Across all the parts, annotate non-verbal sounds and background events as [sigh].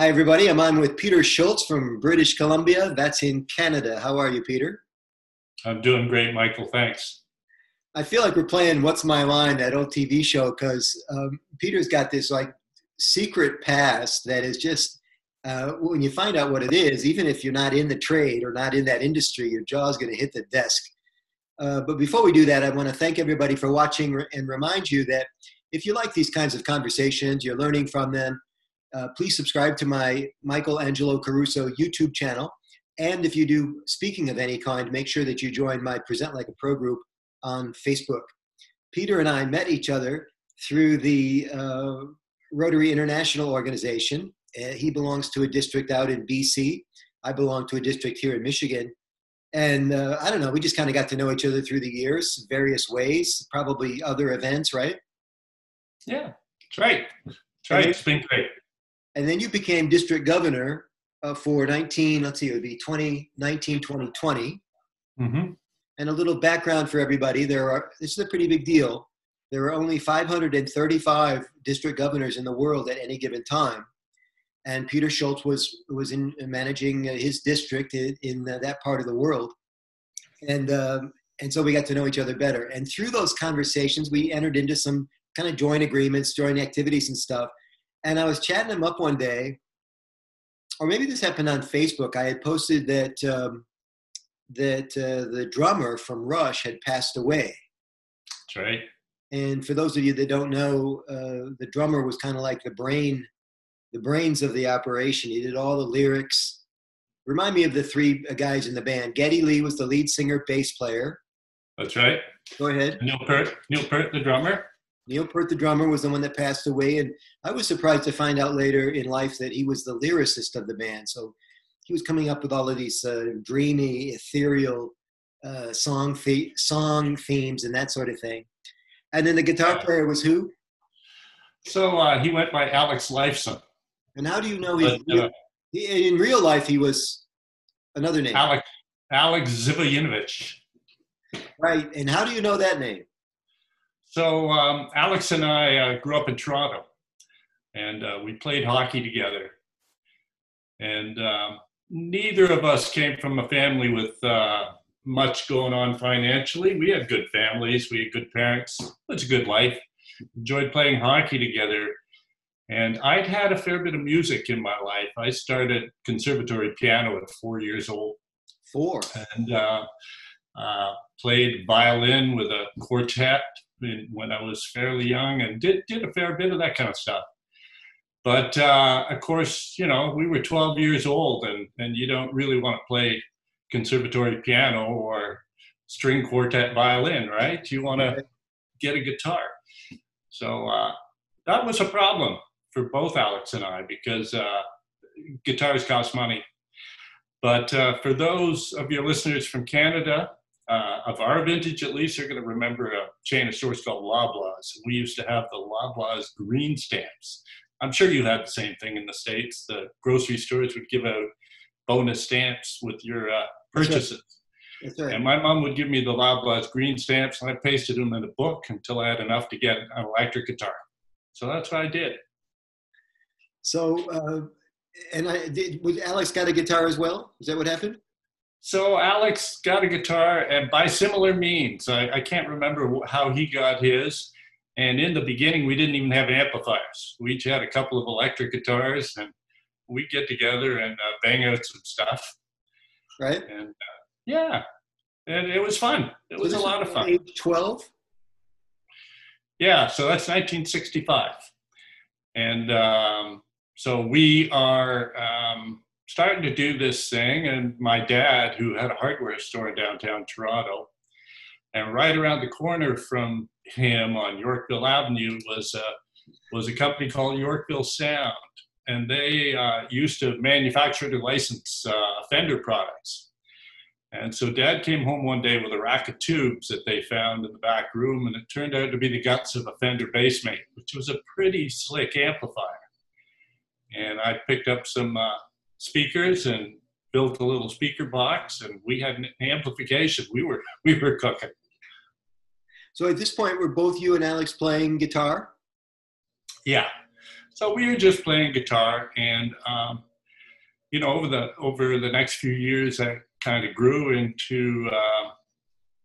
Hi, everybody. I'm on with Peter Schultz from British Columbia. That's in Canada. How are you, Peter? I'm doing great, Michael. Thanks. I feel like we're playing What's My Line, that old TV show, because um, Peter's got this like secret past that is just, uh, when you find out what it is, even if you're not in the trade or not in that industry, your jaw's going to hit the desk. Uh, but before we do that, I want to thank everybody for watching and remind you that if you like these kinds of conversations, you're learning from them, uh, please subscribe to my Michael Angelo Caruso YouTube channel. And if you do speaking of any kind, make sure that you join my Present Like a Pro group on Facebook. Peter and I met each other through the uh, Rotary International Organization. Uh, he belongs to a district out in BC. I belong to a district here in Michigan. And uh, I don't know, we just kind of got to know each other through the years, various ways, probably other events, right? Yeah, that's right. That's right. It's been great and then you became district governor uh, for 19 let's see it would be 2019 2020 mm-hmm. and a little background for everybody there are this is a pretty big deal. There are only 535 district governors in the world at any given time. And peter schultz was was in managing his district in, in that part of the world. And um, and so we got to know each other better. And through those conversations we entered into some kind of joint agreements joint activities and stuff and I was chatting him up one day, or maybe this happened on Facebook. I had posted that um, that uh, the drummer from Rush had passed away. That's right. And for those of you that don't know, uh, the drummer was kind of like the brain, the brains of the operation. He did all the lyrics. Remind me of the three uh, guys in the band. Geddy Lee was the lead singer, bass player. That's right. Go ahead. Neil Peart, Neil Peart, the drummer. Neil Peart, the drummer, was the one that passed away, and I was surprised to find out later in life that he was the lyricist of the band. So he was coming up with all of these uh, dreamy, ethereal uh, song the- song themes and that sort of thing. And then the guitar player was who? So uh, he went by Alex Lifeson. And how do you know he, uh, he, in real life he was another name? Alex Alex Zivojinovich. Right. And how do you know that name? So um, Alex and I uh, grew up in Toronto, and uh, we played hockey together. And um, neither of us came from a family with uh, much going on financially. We had good families, we had good parents. It was a good life. Enjoyed playing hockey together. And I'd had a fair bit of music in my life. I started conservatory piano at four years old. Four. And uh, uh, played violin with a quartet when I was fairly young and did, did a fair bit of that kind of stuff. But uh, of course, you know, we were 12 years old and, and you don't really want to play conservatory piano or string quartet violin, right? You want to get a guitar. So uh, that was a problem for both Alex and I because uh, guitars cost money. But uh, for those of your listeners from Canada, uh, of our vintage at least, are going to remember a chain of stores called Loblaws. We used to have the Loblaws green stamps. I'm sure you had the same thing in the States. The grocery stores would give out bonus stamps with your uh, purchases. Right. And my mom would give me the Loblaws green stamps, and I pasted them in a book until I had enough to get an electric guitar. So that's what I did. So, uh, and I did. Was Alex got a guitar as well? Is that what happened? So Alex got a guitar, and by similar means, I, I, can't remember how he got his. And in the beginning, we didn't even have amplifiers. We each had a couple of electric guitars, and we'd get together and uh, bang out some stuff. Right. And uh, yeah, and it was fun. It was a lot of fun. Age twelve. Yeah, so that's 1965, and um, so we are. Um, starting to do this thing, and my dad, who had a hardware store in downtown Toronto, and right around the corner from him on Yorkville Avenue was a was a company called Yorkville Sound, and they uh, used to manufacture to license uh, Fender products. And so Dad came home one day with a rack of tubes that they found in the back room, and it turned out to be the guts of a Fender Bassman, which was a pretty slick amplifier. And I picked up some uh, speakers and built a little speaker box and we had an amplification. We were we were cooking. So at this point were both you and alex playing guitar? Yeah. So we were just playing guitar, and um, you know, over the over the next few years, that kind of grew into uh,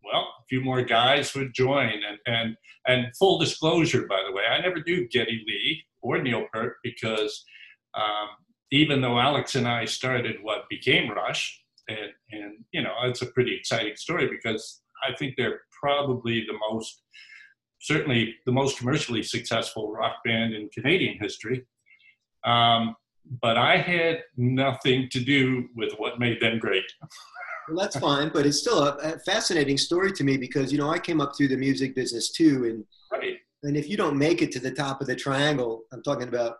well, a few more guys would join, and and and full disclosure, by the way, I never knew Geddy Lee or Neil Peart because um, even though Alex and I started what became Rush, and and you know, it's a pretty exciting story because I think they're probably the most certainly the most commercially successful rock band in Canadian history. Um, but I had nothing to do with what made them great. [laughs] well, that's fine, but it's still a, a, fascinating story to me because you know I came up through the music business too, and right. and if you don't make it to the top of the triangle, I'm talking about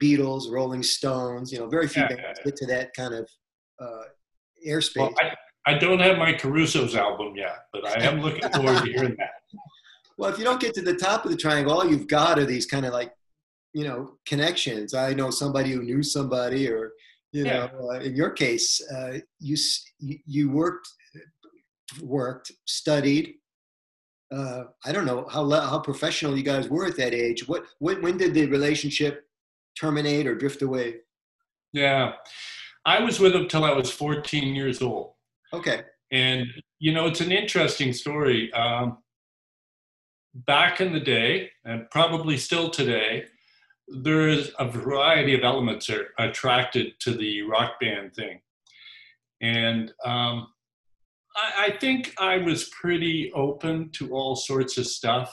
Beatles, Rolling Stones, you know, very few yeah, bands yeah. get to that kind of uh, airspace. Well, I, I don't have my Caruso's album yet, but I am looking [laughs] forward to hearing that. Well, if you don't get to the top of the triangle, all you've got are these kind of like, you know, connections. I know somebody who knew somebody, or you yeah. know, uh, in your case, uh, you you worked, worked, studied. Uh, I don't know how how professional you guys were at that age. What when when did the relationship terminate or drift away? Yeah, I was with him till I was 14 years old. Okay. And you know, it's an interesting story. Um, back in the day, and probably still today, there is a variety of elements that are attracted to the rock band thing. And um, I, I, think I was pretty open to all sorts of stuff,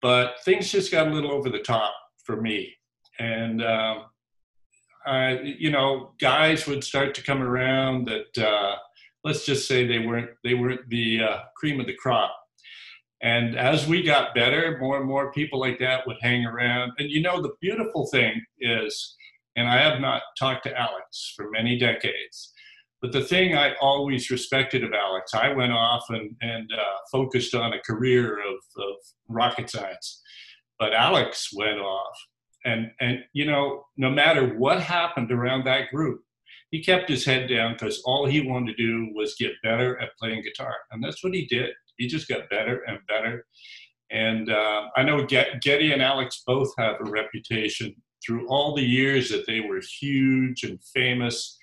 but things just got a little over the top for me. And, um, I, you know, guys would start to come around that, uh, let's just say they weren't, they weren't the uh, cream of the crop and as we got better, more and more people like that would hang around. And you know, the beautiful thing is, and I have not talked to Alex for many decades, but the thing I always respected of Alex, I went off and, and uh, focused on a career of, of rocket science. But Alex went off. And, and, you know, no matter what happened around that group, he kept his head down because all he wanted to do was get better at playing guitar. And that's what he did he just got better and better. And uh, I know Geddy and Alex both have a reputation through all the years that they were huge and famous.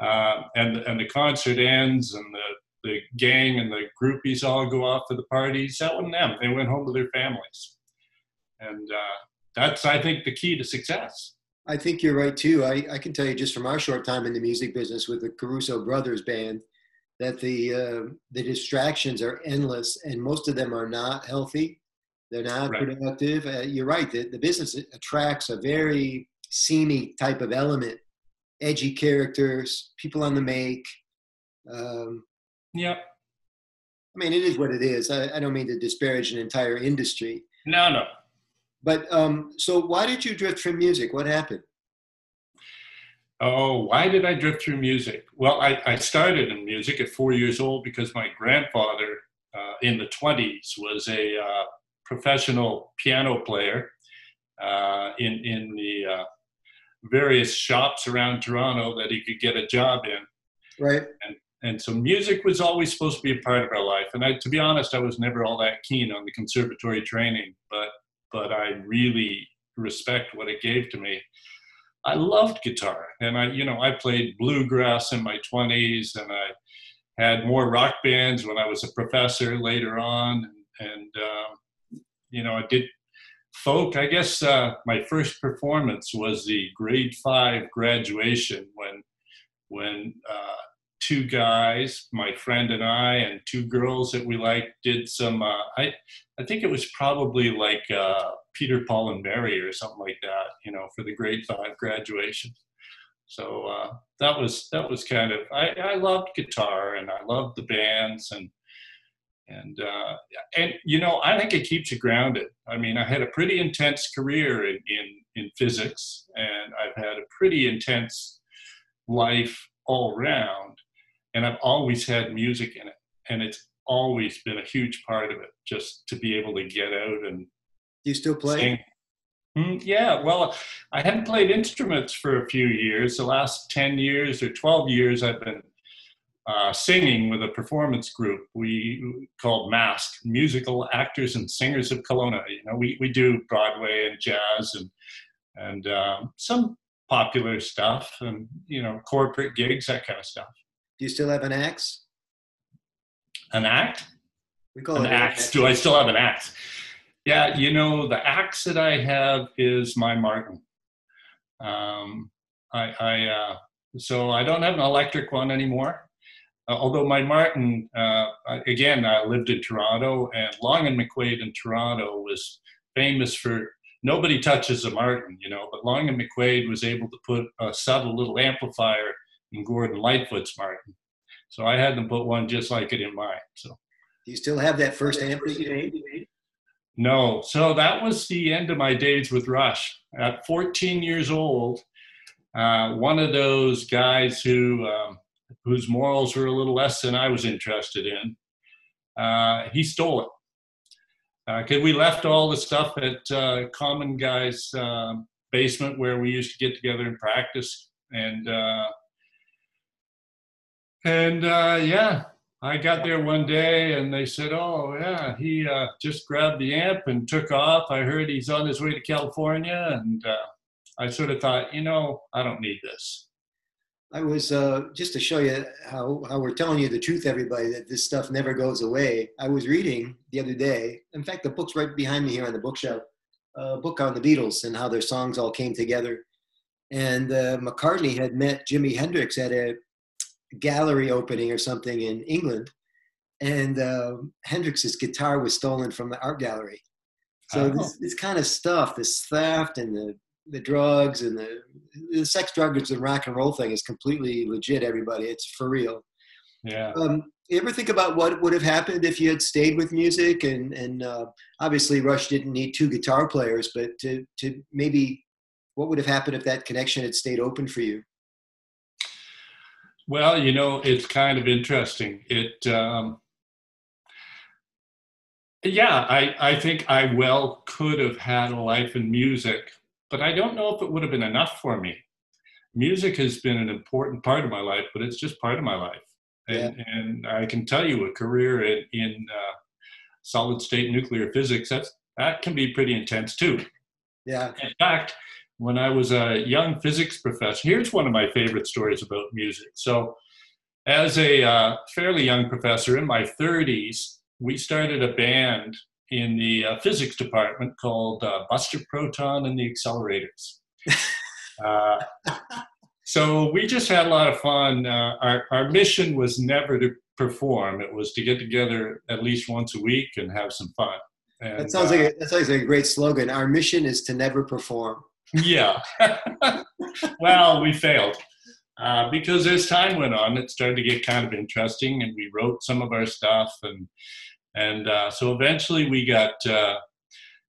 Uh, and and the concert ends, and the the gang and the groupies all go off to the parties. That wasn't them. They went home to their families, and uh, that's I think the key to success. I think you're right too. I, I can tell you just from our short time in the music business with the Caruso Brothers band, that the uh, the distractions are endless and most of them are not healthy. They're not right. productive. Uh, you're right. The, the business attracts a very seamy type of element. Edgy characters people on the make um, yeah i mean it is what it is. I, I, don't mean to disparage an entire industry. No no but um, so why did you drift from music what happened Oh, why did I drift through music? Well, I, I started in music at four years old because my grandfather uh, in the 20s was a uh, professional piano player uh, in, in the uh, various shops around Toronto that he could get a job in. Right. And, and so music was always supposed to be a part of our life. And I, to be honest, I was never all that keen on the conservatory training, but, but I really respect what it gave to me. I loved guitar, and I, you know, I played bluegrass in my 20s, and I had more rock bands when I was a professor later on, and, um, you know, I did folk. I guess uh, my first performance was the grade five graduation when when uh, two guys, my friend and I, and two girls that we liked, did some. Uh, I I think it was probably like uh, Peter, Paul, and Mary or something like that, you know, for the grade five graduation. So uh, that was that was kind of I, I loved guitar and I loved the bands and and uh, and you know I think it keeps you grounded. I mean I had a pretty intense career in in, in physics and I've had a pretty intense life all around, and I've always had music in it, and it's always been a huge part of it just to be able to get out and you still play? Mm, yeah, well, I haven't played instruments for a few years. The last 10 years or 12 years, I've been uh, singing with a performance group we called Mask, Musical Actors and Singers of Kelowna. You know, we, we do Broadway and jazz and and um, some popular stuff and you know corporate gigs that kind of stuff Do you still have an axe? an act We call an it axe. do i still have an axe? Yeah you know the axe that i have is my martin. Um, i i uh, so i don't have an electric one anymore. Uh, although my martin uh, again i lived in toronto and long and mcquaid in toronto was famous for nobody touches a martin you know but long and mcquaid was able to put a subtle little amplifier in gordon lightfoot's martin so i had them put one just like it in mine so Do you still have that first amp that you made? No, so that was the end of my days with Rush. At 14 years old, uh, one of those guys who um, whose morals were a little less than I was interested in, uh, he stole it. Because we left all the stuff at uh, Common Guy's uh, basement where we used to get together and practice, and uh, and uh, yeah, I got there one day and they said, "Oh yeah, he uh, just grabbed the amp and took off. I heard he's on his way to California." And uh, I sort of thought, you know, I don't need this. I was uh, just to show you how, how we're telling you the truth, everybody, that this stuff never goes away. I was reading the other day. In fact, the book's right behind me here on the bookshelf. A book on the Beatles and how their songs all came together. And uh, McCartney had met Jimi Hendrix at a gallery opening or something in England, and uh, Hendrix's guitar was stolen from the art gallery. So Oh. this, this kind of stuff, this theft and the the drugs and the, the sex, drugs, and rock and roll thing is completely legit. Everybody, it's for real. Yeah. Um, you ever think about what would have happened if you had stayed with music? And and uh, obviously, Rush didn't need two guitar players, but to to maybe what would have happened if that connection had stayed open for you? Well, you know, it's kind of interesting. It, um, yeah, I, I think I well could have had a life in music, but I don't know if it would have been enough for me. Music has been an important part of my life, but it's just part of my life. And, and I can tell you a career in, in uh, solid state nuclear physics, that's, that can be pretty intense too. Yeah, In fact, when I was a young physics professor, here's one of my favorite stories about music. So, as a uh, fairly young professor in my 30s, we started a band in the uh, physics department called uh, Buster Proton and the Accelerators. [laughs] uh, so we just had a lot of fun. Uh, our, our mission was never to perform; it was to get together at least once a week and have some fun. And, that sounds uh, like a, that sounds like a great slogan. Our mission is to never perform. Yeah. well, we failed uh, because as time went on, it started to get kind of interesting, and we wrote some of our stuff, and and uh, so eventually we got uh,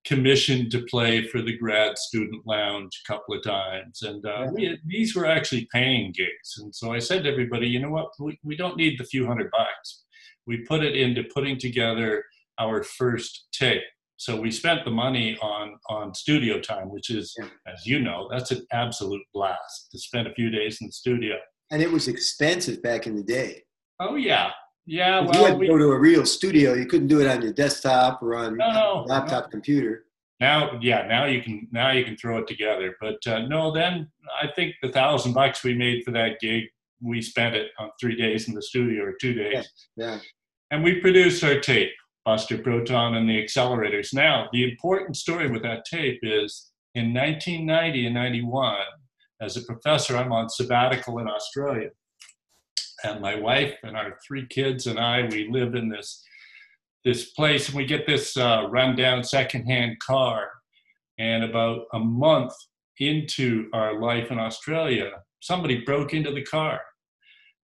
commissioned to play for the grad student lounge a couple of times, and uh, we, these were actually paying gigs. And so I said to everybody, you know what, we, we don't need the few hundred bucks. We put it into putting together our first tape. So we spent the money on on studio time, which is, Yeah. as you know, that's an absolute blast to spend a few days in the studio. And it was expensive back in the day. Oh yeah, yeah. If you had to we, go to a real studio. You couldn't do it on your desktop or on No, no, a laptop computer. now, yeah, now you can now you can throw it together. But uh, no, then I think the thousand bucks we made for that gig, we spent it on three days in the studio or two days, Yeah. and we produced our tape, Buster Proton and the Accelerators. Now, the important story with that tape is in 1990 and 91, as a professor, I'm on sabbatical in Australia. And my wife and our three kids and I, we live in this this place, and we get this uh, rundown secondhand car. And about a month into our life in Australia, somebody broke into the car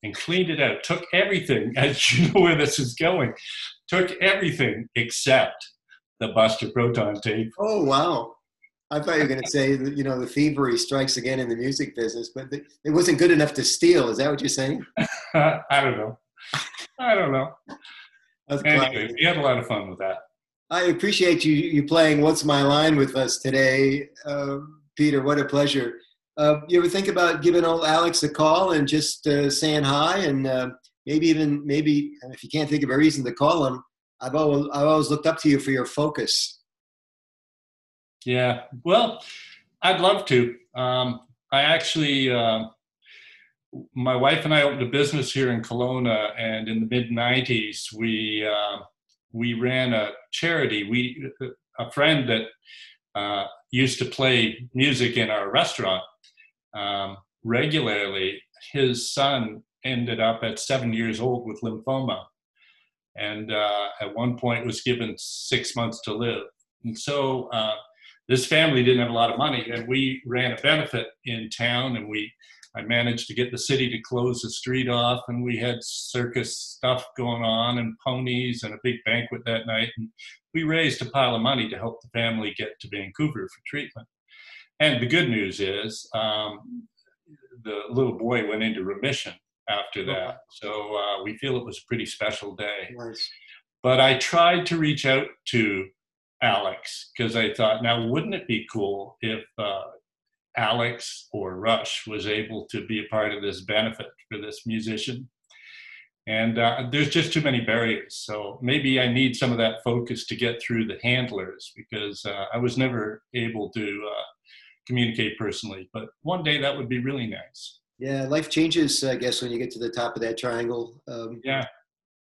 and cleaned it out, took everything, [laughs] as you know where this is going, took everything except the Buster Proton tape. Oh wow! I thought you were going [laughs] to say that, you know the thievery strikes again in the music business, but it wasn't good enough to steal. Is that what you're saying? [laughs] I don't know. I don't know. Anyway, we had a lot of fun with that. I appreciate you you playing "What's My Line" with us today, uh, Peter. What a pleasure. Uh, you ever think about giving old Alex a call and just uh, saying hi, and uh, maybe even maybe if you can't think of a reason to call him, I've always I've always looked up to you for your focus. Yeah. Well, I'd love to. Um, I actually, uh, my wife and I opened a business here in Kelowna, and in the mid '90s, we uh, we ran a charity. We a friend that uh, used to play music in our restaurant um, regularly. His son ended up at seven years old with lymphoma, and uh, at one point was given six months to live. And so uh, this family didn't have a lot of money, and we ran a benefit in town, and we I managed to get the city to close the street off, and we had circus stuff going on and ponies and a big banquet that night. And we raised a pile of money to help the family get to Vancouver for treatment. And the good news is um, the little boy went into remission after that. So uh, we feel it was a pretty special day. Nice. But I tried to reach out to Alex because I thought, now wouldn't it be cool if uh, Alex or Rush was able to be a part of this benefit for this musician? And uh, there's just too many barriers. So maybe I need some of that focus to get through the handlers because uh, I was never able to uh, communicate personally. But one day that would be really nice. Yeah, life changes, I guess, when you get to the top of that triangle. Um, Yeah.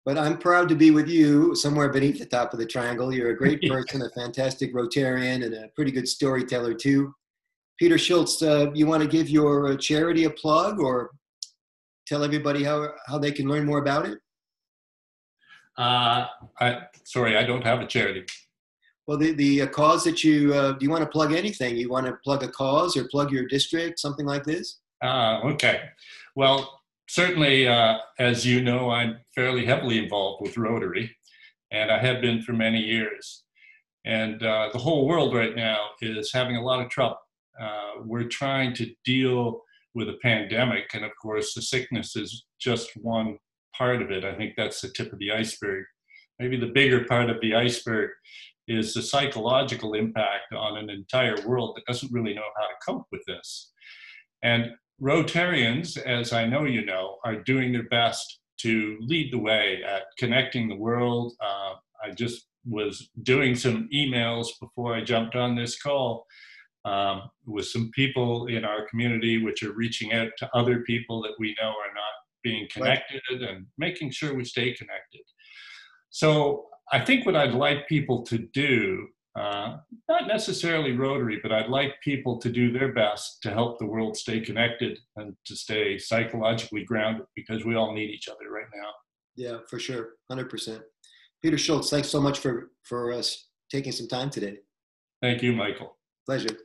But I'm proud to be with you somewhere beneath the top of the triangle. You're a great [laughs] person, a fantastic Rotarian, and a pretty good storyteller, too. Peter Schultz, uh, you want to give your uh, charity a plug or tell everybody how, how they can learn more about it? Uh, I, sorry, I don't have a charity. Well, the, the uh, cause that you, uh, do you want to plug anything? You want to plug a cause or plug your district, something like this? Ah, okay. Well, certainly, uh, as you know, I'm fairly heavily involved with Rotary, and I have been for many years. And uh, the whole world right now is having a lot of trouble. Uh, we're trying to deal with a pandemic, and of course, the sickness is just one part of it. I think that's the tip of the iceberg. Maybe the bigger part of the iceberg is the psychological impact on an entire world that doesn't really know how to cope with this. And Rotarians, as I know you know, are doing their best to lead the way at connecting the world. Uh, I just was doing some emails before I jumped on this call um, with some people in our community which are reaching out to other people that we know are not being connected and making sure we stay connected. So I think what I'd like people to do uh, not necessarily Rotary, but I'd like people to do their best to help the world stay connected and to stay psychologically grounded because we all need each other right now. Yeah, for sure, hundred percent. Peter Schultz, thanks so much for for us taking some time today. Thank you, Michael. Pleasure.